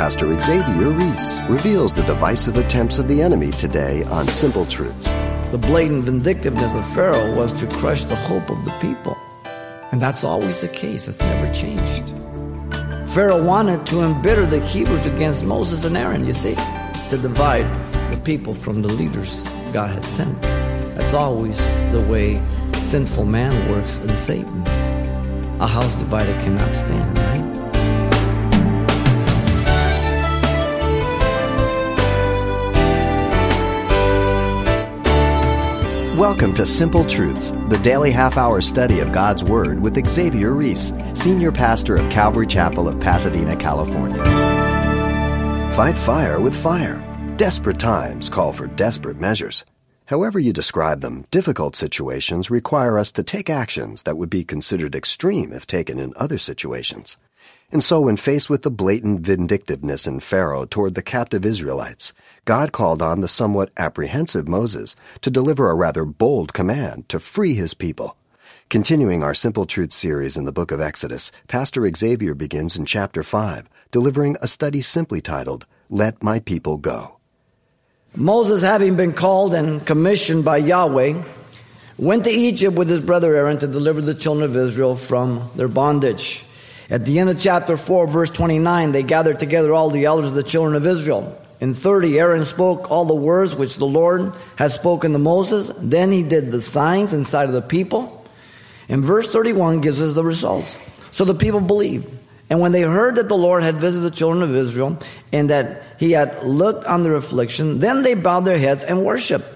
Pastor Xavier Reese reveals the divisive attempts of the enemy today on Simple Truths. The blatant vindictiveness of Pharaoh was to crush the hope of the people. And that's always the case, it's never changed. Pharaoh wanted to embitter the Hebrews against Moses and Aaron, you see, to divide the people from the leaders God had sent. That's always the way sinful man works in Satan. A house divided cannot stand, right? Welcome to Simple Truths, the daily half hour study of God's Word with Xavier Reese, Senior Pastor of Calvary Chapel of Pasadena, California. Fight fire with fire. Desperate times call for desperate measures. However, you describe them, difficult situations require us to take actions that would be considered extreme if taken in other situations. And so, when faced with the blatant vindictiveness in Pharaoh toward the captive Israelites, God called on the somewhat apprehensive Moses to deliver a rather bold command to free his people. Continuing our Simple Truth series in the book of Exodus, Pastor Xavier begins in chapter 5, delivering a study simply titled, Let My People Go. Moses, having been called and commissioned by Yahweh, went to Egypt with his brother Aaron to deliver the children of Israel from their bondage. At the end of chapter 4, verse 29, they gathered together all the elders of the children of Israel. In 30, Aaron spoke all the words which the Lord had spoken to Moses. Then he did the signs inside of the people. And verse 31 gives us the results. So the people believed. And when they heard that the Lord had visited the children of Israel and that he had looked on their affliction, then they bowed their heads and worshiped.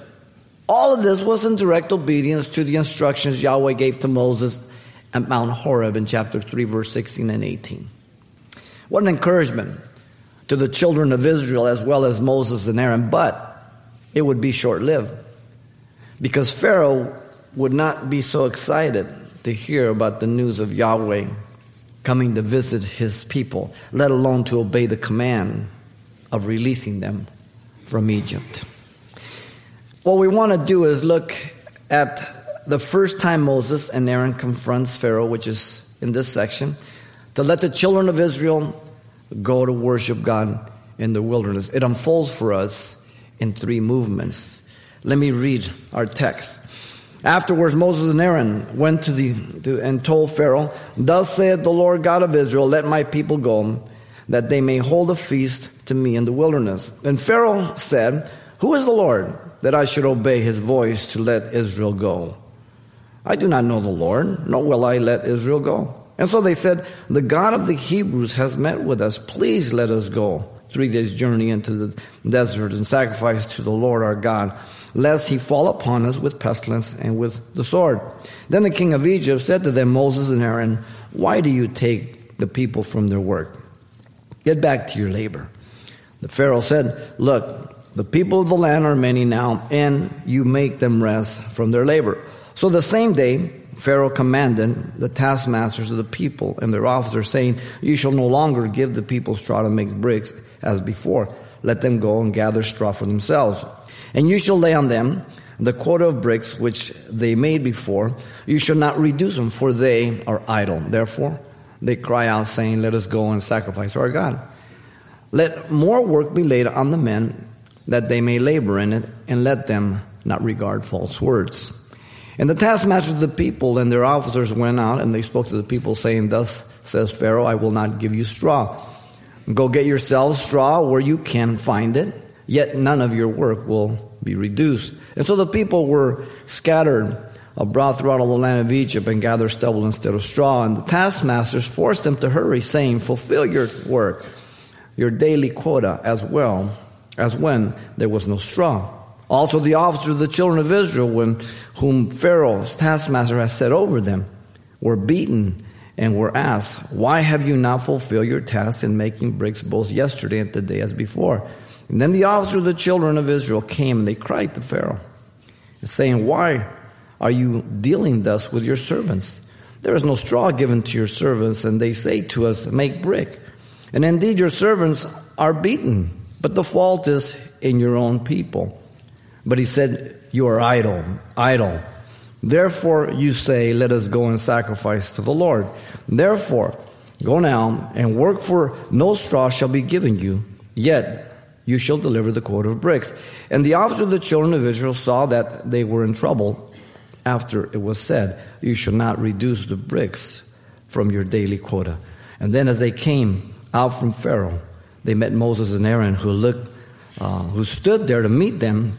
All of this was in direct obedience to the instructions Yahweh gave to Moses at Mount Horeb in chapter 3, verse 16 and 18. What an encouragement to the children of Israel as well as Moses and Aaron, but it would be short lived because Pharaoh would not be so excited to hear about the news of Yahweh coming to visit his people, let alone to obey the command of releasing them from Egypt. What we want to do is look at the first time Moses and Aaron confronts Pharaoh, which is in this section, to let the children of Israel go to worship God in the wilderness. It unfolds for us in three movements. Let me read our text. Afterwards, Moses and Aaron went to the to, and told Pharaoh, "Thus saith the Lord God of Israel: Let my people go, that they may hold a feast to me in the wilderness." And Pharaoh said, "Who is the Lord that I should obey His voice to let Israel go? I do not know the Lord, nor will I let Israel go." And so they said, The God of the Hebrews has met with us. Please let us go three days' journey into the desert and sacrifice to the Lord our God, lest he fall upon us with pestilence and with the sword. Then the king of Egypt said to them, Moses and Aaron, Why do you take the people from their work? Get back to your labor. The Pharaoh said, Look, the people of the land are many now, and you make them rest from their labor. So the same day, Pharaoh commanded the taskmasters of the people and their officers, saying, You shall no longer give the people straw to make bricks as before. Let them go and gather straw for themselves. And you shall lay on them the quota of bricks which they made before. You shall not reduce them, for they are idle. Therefore, they cry out, saying, Let us go and sacrifice our God. Let more work be laid on the men, that they may labor in it, and let them not regard false words. And the taskmasters of the people and their officers went out and they spoke to the people, saying, Thus says Pharaoh, I will not give you straw. Go get yourselves straw where you can find it, yet none of your work will be reduced. And so the people were scattered abroad throughout all the land of Egypt and gathered stubble instead of straw. And the taskmasters forced them to hurry, saying, Fulfill your work, your daily quota as well as when there was no straw. Also, the officers of the children of Israel, when, whom Pharaoh's taskmaster has set over them, were beaten and were asked, Why have you not fulfilled your task in making bricks both yesterday and today as before? And then the officers of the children of Israel came and they cried to Pharaoh, saying, Why are you dealing thus with your servants? There is no straw given to your servants, and they say to us, Make brick. And indeed, your servants are beaten, but the fault is in your own people. But he said, You are idle, idle. Therefore you say, Let us go and sacrifice to the Lord. Therefore, Go now and work, for no straw shall be given you, yet you shall deliver the quota of bricks. And the officer of the children of Israel saw that they were in trouble after it was said, You shall not reduce the bricks from your daily quota. And then as they came out from Pharaoh, they met Moses and Aaron, who looked, uh, who stood there to meet them.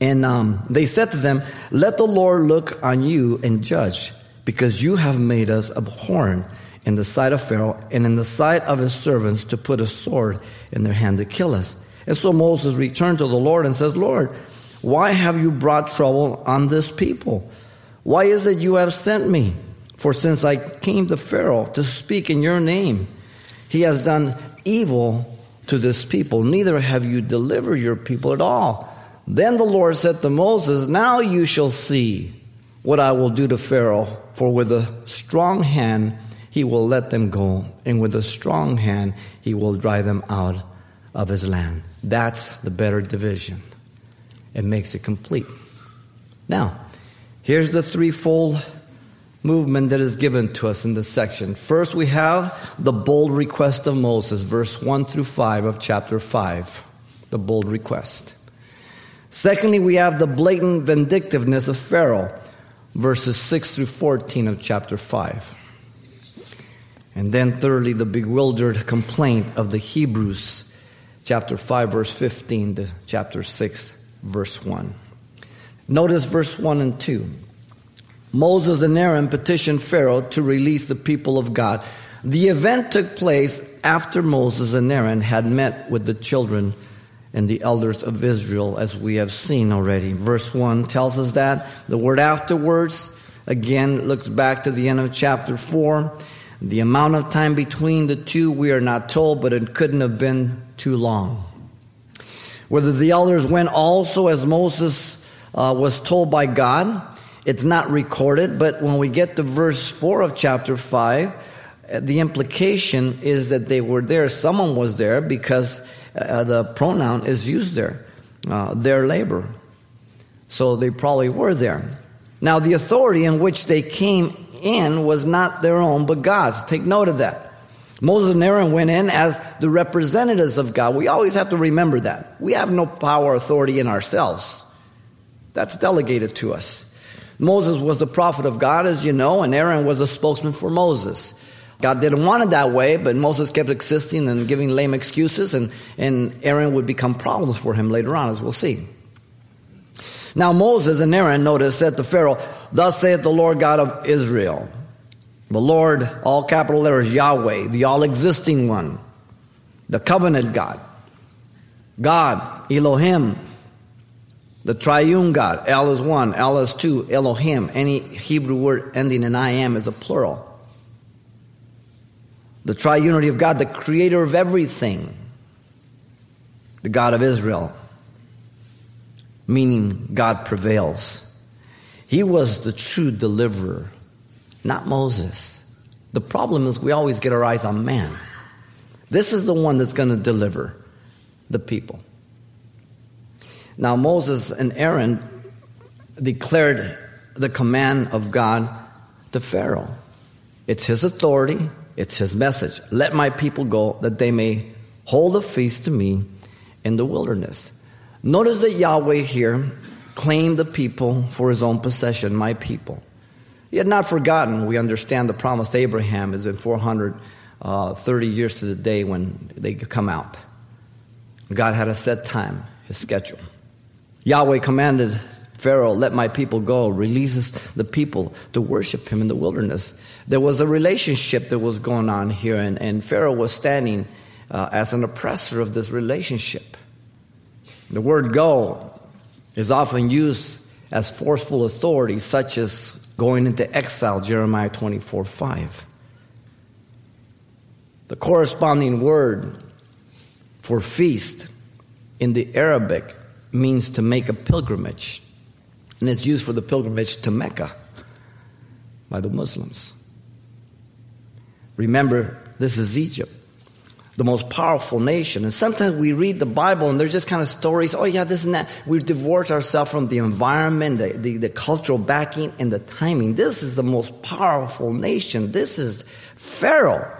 And um, they said to them, Let the Lord look on you and judge, because you have made us abhorrent in the sight of Pharaoh and in the sight of his servants to put a sword in their hand to kill us. And so Moses returned to the Lord and says, Lord, why have you brought trouble on this people? Why is it you have sent me? For since I came to Pharaoh to speak in your name, he has done evil to this people. Neither have you delivered your people at all. Then the Lord said to Moses, Now you shall see what I will do to Pharaoh, for with a strong hand he will let them go, and with a strong hand, he will drive them out of his land. That's the better division. It makes it complete. Now, here's the threefold movement that is given to us in this section. First, we have the bold request of Moses, verse 1 through 5 of chapter 5. The bold request. Secondly, we have the blatant vindictiveness of Pharaoh, verses 6 through 14 of chapter 5. And then, thirdly, the bewildered complaint of the Hebrews, chapter 5, verse 15 to chapter 6, verse 1. Notice verse 1 and 2. Moses and Aaron petitioned Pharaoh to release the people of God. The event took place after Moses and Aaron had met with the children and the elders of Israel, as we have seen already. Verse 1 tells us that. The word afterwards, again, looks back to the end of chapter 4. The amount of time between the two, we are not told, but it couldn't have been too long. Whether the elders went also as Moses uh, was told by God, it's not recorded, but when we get to verse 4 of chapter 5, uh, the implication is that they were there. Someone was there because uh, the pronoun is used there, uh, their labor. So they probably were there. Now, the authority in which they came in was not their own, but God's. Take note of that. Moses and Aaron went in as the representatives of God. We always have to remember that. We have no power authority in ourselves. That's delegated to us. Moses was the prophet of God, as you know, and Aaron was the spokesman for Moses. God didn't want it that way, but Moses kept existing and giving lame excuses, and, and Aaron would become problems for him later on, as we'll see. Now Moses and Aaron, notice, said to Pharaoh, Thus saith the Lord God of Israel. The Lord, all capital letters, Yahweh, the all existing one, the covenant God. God, Elohim, the triune God. El is one, El is two, Elohim. Any Hebrew word ending in I am is a plural. The triunity of God, the creator of everything. The God of Israel meaning God prevails. He was the true deliverer, not Moses. The problem is we always get our eyes on man. This is the one that's going to deliver the people. Now, Moses and Aaron declared the command of God to Pharaoh. It's his authority, it's his message. Let my people go that they may hold a feast to me in the wilderness. Notice that Yahweh here claimed the people for his own possession, my people. He had not forgotten, we understand the promise to Abraham is in 430 uh, years to the day when they come out. God had a set time, his schedule. Yahweh commanded Pharaoh, let my people go, releases the people to worship him in the wilderness. There was a relationship that was going on here, and, and Pharaoh was standing uh, as an oppressor of this relationship. The word go is often used as forceful authority, such as going into exile, Jeremiah 24 5. The corresponding word for feast in the Arabic means to make a pilgrimage, and it's used for the pilgrimage to Mecca by the Muslims. Remember, this is Egypt the most powerful nation. And sometimes we read the Bible and there's just kind of stories, oh yeah, this and that. We divorce ourselves from the environment, the, the, the, cultural backing, and the timing. This is the most powerful nation. This is Pharaoh.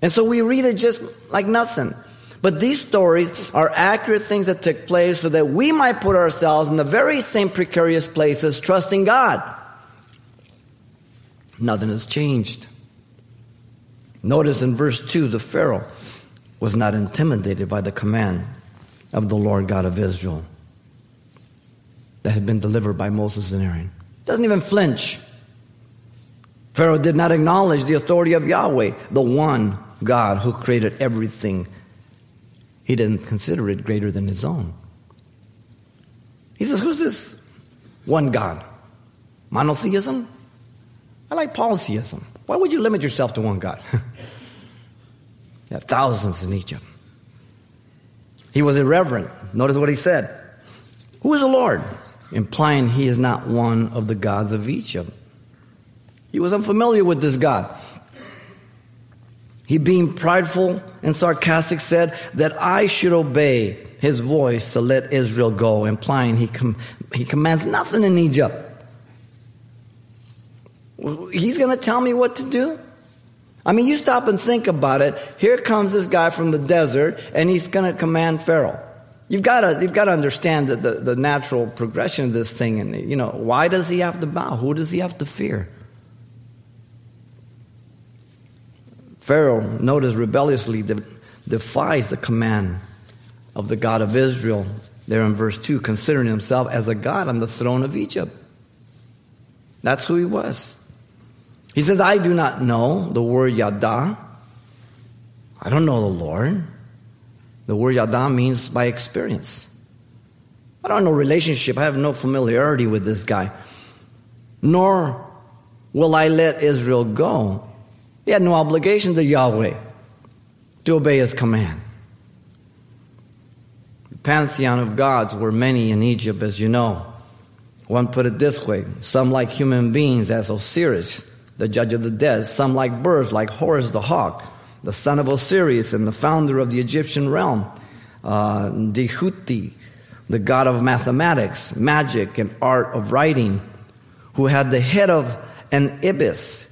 And so we read it just like nothing. But these stories are accurate things that took place so that we might put ourselves in the very same precarious places, trusting God. Nothing has changed. Notice in verse 2 the Pharaoh was not intimidated by the command of the Lord God of Israel that had been delivered by Moses and Aaron. Doesn't even flinch. Pharaoh did not acknowledge the authority of Yahweh, the one God who created everything he didn't consider it greater than his own. He says, Who's this one God? Monotheism? I like polytheism. Why would you limit yourself to one God? you have thousands in Egypt. He was irreverent. Notice what he said. Who is the Lord? Implying he is not one of the gods of Egypt. He was unfamiliar with this God. He, being prideful and sarcastic, said that I should obey his voice to let Israel go, implying he, com- he commands nothing in Egypt. He's going to tell me what to do? I mean, you stop and think about it. Here comes this guy from the desert, and he's going to command Pharaoh. You've got to, you've got to understand the, the, the natural progression of this thing. And, you know, why does he have to bow? Who does he have to fear? Pharaoh, notice, rebelliously defies the command of the God of Israel, there in verse 2, considering himself as a God on the throne of Egypt. That's who he was. He says, I do not know the word Yada. I don't know the Lord. The word Yada means by experience. I don't know relationship. I have no familiarity with this guy. Nor will I let Israel go he had no obligation to Yahweh to obey his command. The pantheon of gods were many in Egypt, as you know. One put it this way some like human beings, as Osiris, the judge of the dead, some like birds, like Horus the hawk, the son of Osiris and the founder of the Egyptian realm, uh, the god of mathematics, magic, and art of writing, who had the head of an ibis,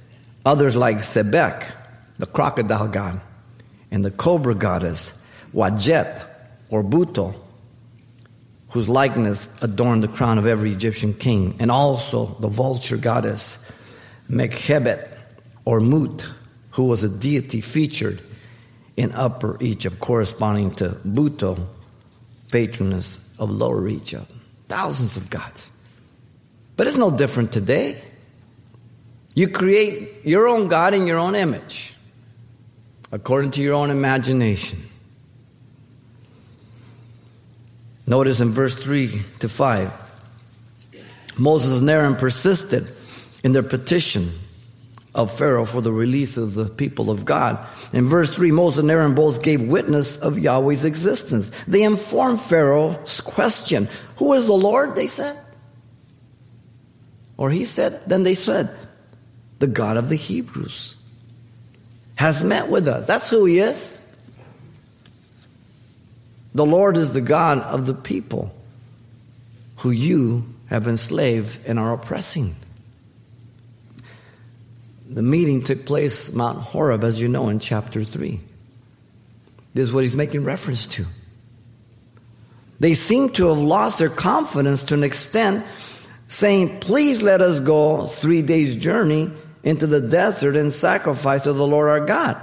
Others like Sebek, the crocodile god, and the cobra goddess, Wajet or Buto, whose likeness adorned the crown of every Egyptian king, and also the vulture goddess, Nekhbet or Mut, who was a deity featured in Upper Egypt, corresponding to Buto, patroness of Lower Egypt. Thousands of gods. But it's no different today. You create your own God in your own image, according to your own imagination. Notice in verse 3 to 5, Moses and Aaron persisted in their petition of Pharaoh for the release of the people of God. In verse 3, Moses and Aaron both gave witness of Yahweh's existence. They informed Pharaoh's question, Who is the Lord? They said. Or he said, then they said, the God of the Hebrews, has met with us. That's who He is. The Lord is the God of the people who you have enslaved and are oppressing. The meeting took place Mount Horeb, as you know, in chapter 3. This is what he's making reference to. They seem to have lost their confidence to an extent, saying, Please let us go three days' journey into the desert and sacrifice to the Lord our God.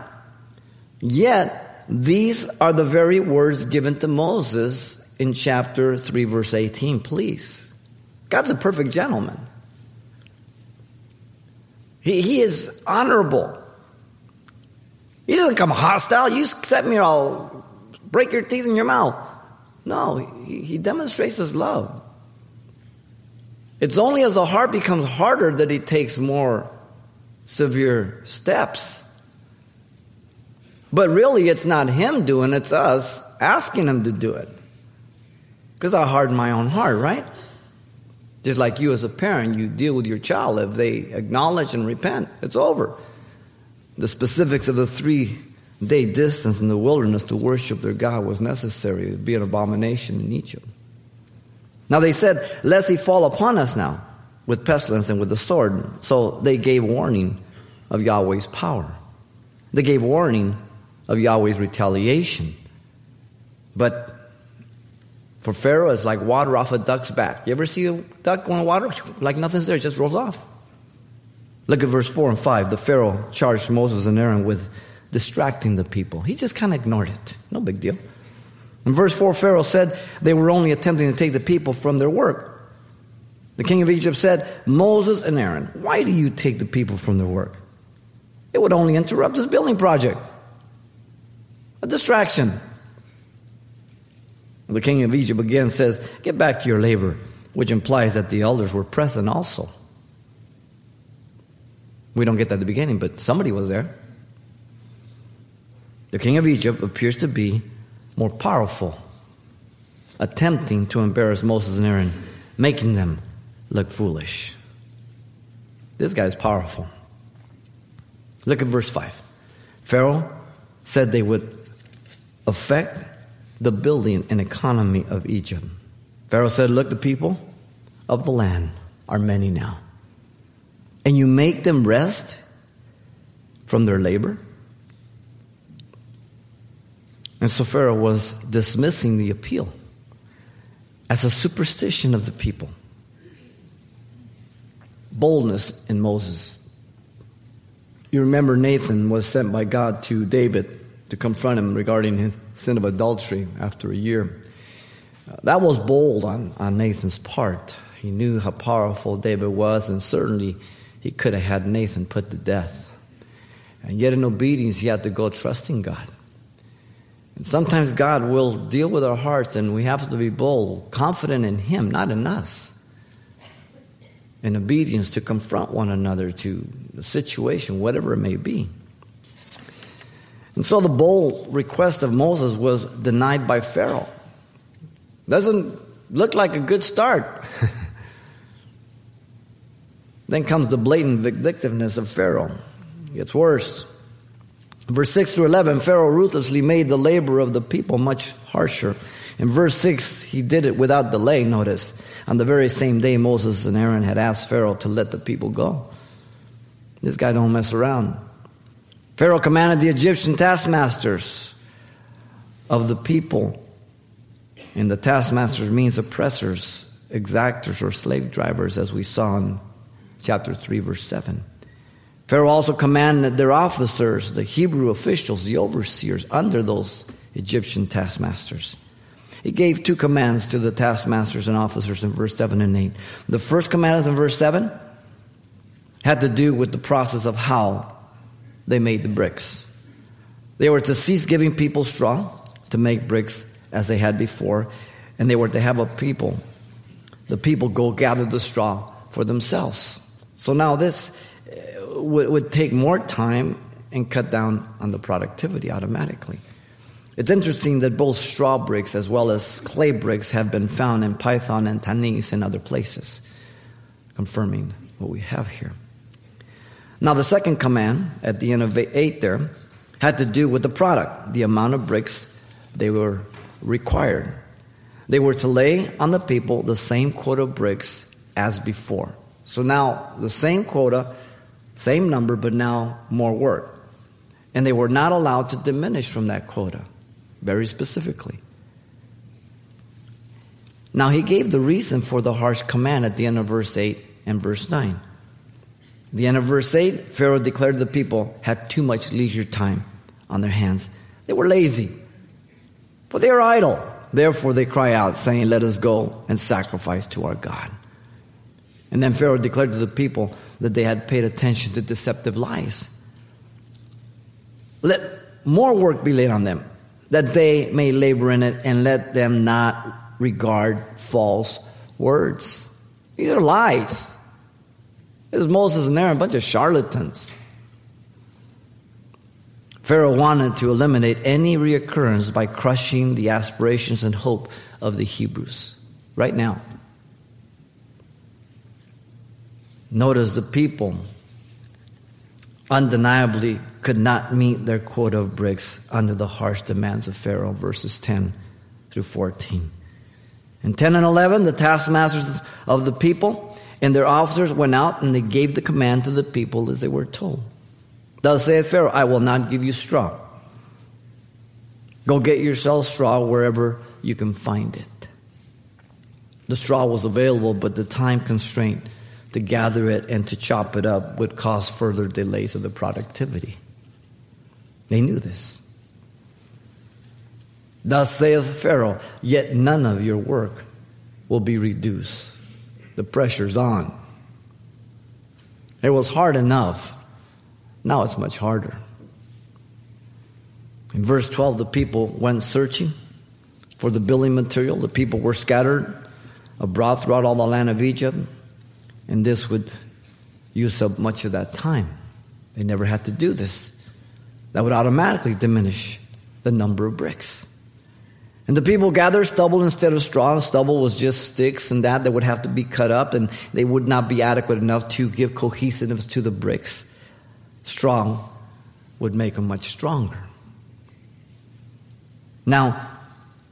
Yet, these are the very words given to Moses in chapter 3, verse 18. Please. God's a perfect gentleman. He, he is honorable. He doesn't come hostile. You set me, I'll break your teeth in your mouth. No, he, he demonstrates his love. It's only as the heart becomes harder that he takes more severe steps. But really, it's not him doing it's us asking him to do it. Because I harden my own heart, right? Just like you as a parent, you deal with your child. If they acknowledge and repent, it's over. The specifics of the three day distance in the wilderness to worship their God was necessary. It would be an abomination in Egypt. Now they said, Lest he fall upon us now with pestilence and with the sword. So they gave warning of Yahweh's power. They gave warning of Yahweh's retaliation. But for Pharaoh, it's like water off a duck's back. You ever see a duck going water? Like nothing's there, it just rolls off. Look at verse 4 and 5. The Pharaoh charged Moses and Aaron with distracting the people. He just kind of ignored it. No big deal. In verse 4, Pharaoh said they were only attempting to take the people from their work. The king of Egypt said, Moses and Aaron, why do you take the people from their work? It would only interrupt this building project. A distraction. The king of Egypt again says, Get back to your labor, which implies that the elders were present also. We don't get that at the beginning, but somebody was there. The king of Egypt appears to be more powerful, attempting to embarrass Moses and Aaron, making them look foolish. This guy's powerful. Look at verse 5. Pharaoh said they would affect the building and economy of Egypt. Pharaoh said, Look, the people of the land are many now. And you make them rest from their labor? And so Pharaoh was dismissing the appeal as a superstition of the people. Boldness in Moses. You remember Nathan was sent by God to David to confront him regarding his sin of adultery after a year. Uh, that was bold on, on Nathan's part. He knew how powerful David was, and certainly he could have had Nathan put to death. And yet, in obedience, he had to go trusting God. And sometimes God will deal with our hearts, and we have to be bold, confident in Him, not in us. In obedience to confront one another to the situation, whatever it may be. And so the bold request of Moses was denied by Pharaoh. Doesn't look like a good start. then comes the blatant vindictiveness of Pharaoh. It gets worse. Verse 6 through 11, Pharaoh ruthlessly made the labor of the people much harsher. In verse 6, he did it without delay, notice. On the very same day, Moses and Aaron had asked Pharaoh to let the people go. This guy don't mess around. Pharaoh commanded the Egyptian taskmasters of the people, and the taskmasters means oppressors, exactors, or slave drivers, as we saw in chapter 3, verse 7. Pharaoh also commanded their officers, the Hebrew officials, the overseers, under those Egyptian taskmasters. He gave two commands to the taskmasters and officers in verse 7 and 8. The first command in verse 7 had to do with the process of how they made the bricks. They were to cease giving people straw to make bricks as they had before, and they were to have a people, the people go gather the straw for themselves. So now this uh, would take more time and cut down on the productivity automatically. It's interesting that both straw bricks as well as clay bricks have been found in Pithom and Tanis and other places, confirming what we have here. Now, the second command at the end of 8 there had to do with the product, the amount of bricks they were required. They were to lay on the people the same quota of bricks as before. So now the same quota, same number, but now more work. And they were not allowed to diminish from that quota, very specifically. Now he gave the reason for the harsh command at the end of verse 8 and verse 9 the end of verse 8, Pharaoh declared the people had too much leisure time on their hands. They were lazy, for they are idle. Therefore, they cry out, saying, Let us go and sacrifice to our God. And then Pharaoh declared to the people that they had paid attention to deceptive lies. Let more work be laid on them, that they may labor in it, and let them not regard false words. These are lies. This Moses and Aaron, a bunch of charlatans. Pharaoh wanted to eliminate any reoccurrence by crushing the aspirations and hope of the Hebrews right now. Notice the people undeniably could not meet their quota of bricks under the harsh demands of Pharaoh, verses 10 through 14. In 10 and 11, the taskmasters of the people and their officers went out and they gave the command to the people as they were told. Thus saith Pharaoh, I will not give you straw. Go get yourself straw wherever you can find it. The straw was available, but the time constraint to gather it and to chop it up would cause further delays of the productivity. They knew this. Thus saith Pharaoh, yet none of your work will be reduced. The pressure's on. It was hard enough. Now it's much harder. In verse 12, the people went searching for the building material. The people were scattered abroad throughout all the land of Egypt, and this would use up much of that time. They never had to do this. That would automatically diminish the number of bricks. And the people gathered stubble instead of straw, and stubble was just sticks and that that would have to be cut up, and they would not be adequate enough to give cohesiveness to the bricks. Strong would make them much stronger. Now,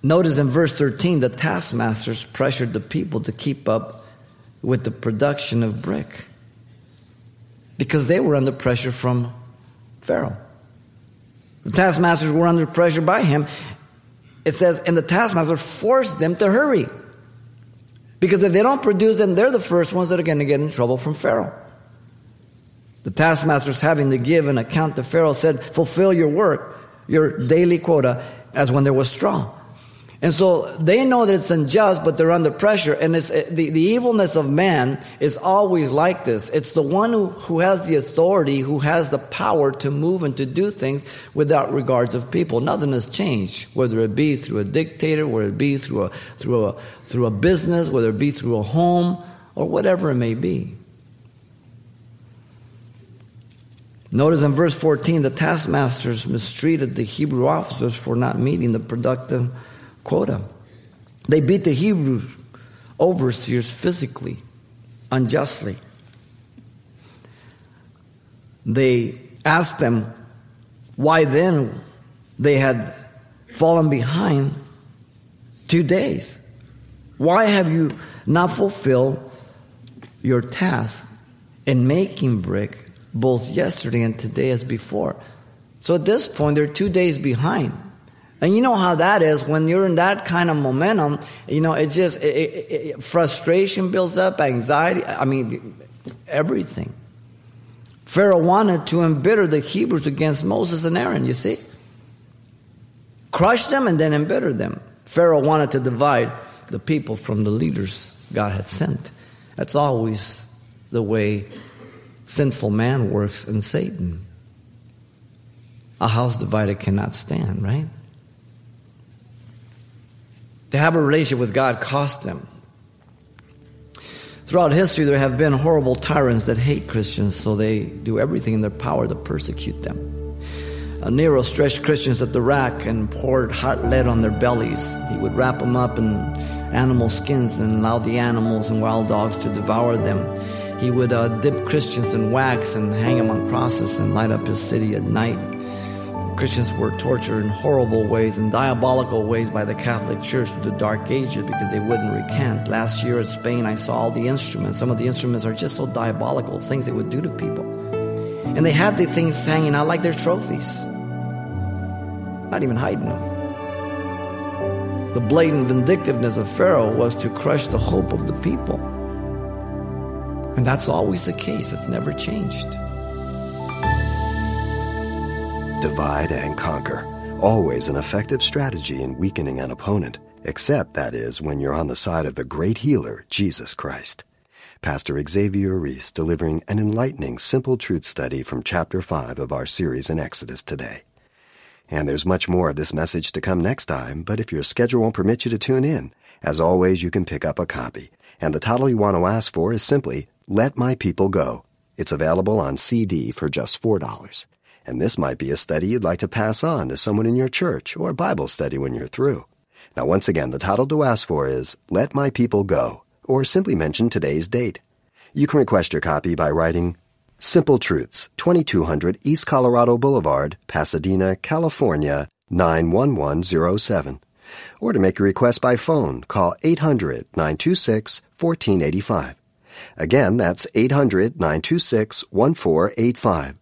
notice in verse 13, the taskmasters pressured the people to keep up with the production of brick because they were under pressure from Pharaoh. The taskmasters were under pressure by him, it says, and the taskmaster forced them to hurry. Because if they don't produce, then they're the first ones that are going to get in trouble from Pharaoh. The taskmasters, having to give an account to Pharaoh, said, Fulfill your work, your daily quota, as when there was straw. And so they know that it's unjust, but they're under pressure. And it's, the, the evilness of man is always like this. It's the one who, who has the authority, who has the power to move and to do things without regards of people. Nothing has changed, whether it be through a dictator, whether it be through a, through a, through a business, whether it be through a home, or whatever it may be. Notice in verse 14, the taskmasters mistreated the Hebrew officers for not meeting the productive quota. They beat the Hebrew overseers physically, unjustly. They asked them why then they had fallen behind two days. Why have you not fulfilled your task in making brick both yesterday and today as before? So at this point, they're two days behind. And you know how that is when you're in that kind of momentum, you know, it just, it, it, it, frustration builds up, anxiety, I mean, everything. Pharaoh wanted to embitter the Hebrews against Moses and Aaron, you see? Crush them and then embitter them. Pharaoh wanted to divide the people from the leaders God had sent. That's always the way sinful man works in Satan. A house divided cannot stand, right? To have a relationship with God cost them. Throughout history, there have been horrible tyrants that hate Christians, so they do everything in their power to persecute them. Nero stretched Christians at the rack and poured hot lead on their bellies. He would wrap them up in animal skins and allow the animals and wild dogs to devour them. He would uh, dip Christians in wax and hang them on crosses and light up his city at night. Christians were tortured in horrible ways and diabolical ways by the Catholic Church through the Dark Ages because they wouldn't recant. Last year in Spain, I saw all the instruments. Some of the instruments are just so diabolical, things they would do to people. And they had these things hanging out like their trophies, not even hiding them. The blatant vindictiveness of Pharaoh was to crush the hope of the people. And that's always the case, it's never changed divide and conquer. Always an effective strategy in weakening an opponent, except, that is, when you're on the side of the great healer, Jesus Christ. Pastor Xavier Reese delivering an enlightening simple truth study from chapter 5 of our series in Exodus today. And there's much more of this message to come next time, but if your schedule won't permit you to tune in, as always, you can pick up a copy. And the title you want to ask for is simply Let My People Go. It's available on CD for just $4 and this might be a study you'd like to pass on to someone in your church or Bible study when you're through. Now, once again, the title to ask for is Let My People Go, or simply mention today's date. You can request your copy by writing Simple Truths, 2200 East Colorado Boulevard, Pasadena, California, 91107. Or to make a request by phone, call 800 926 1485. Again, that's 800 926 1485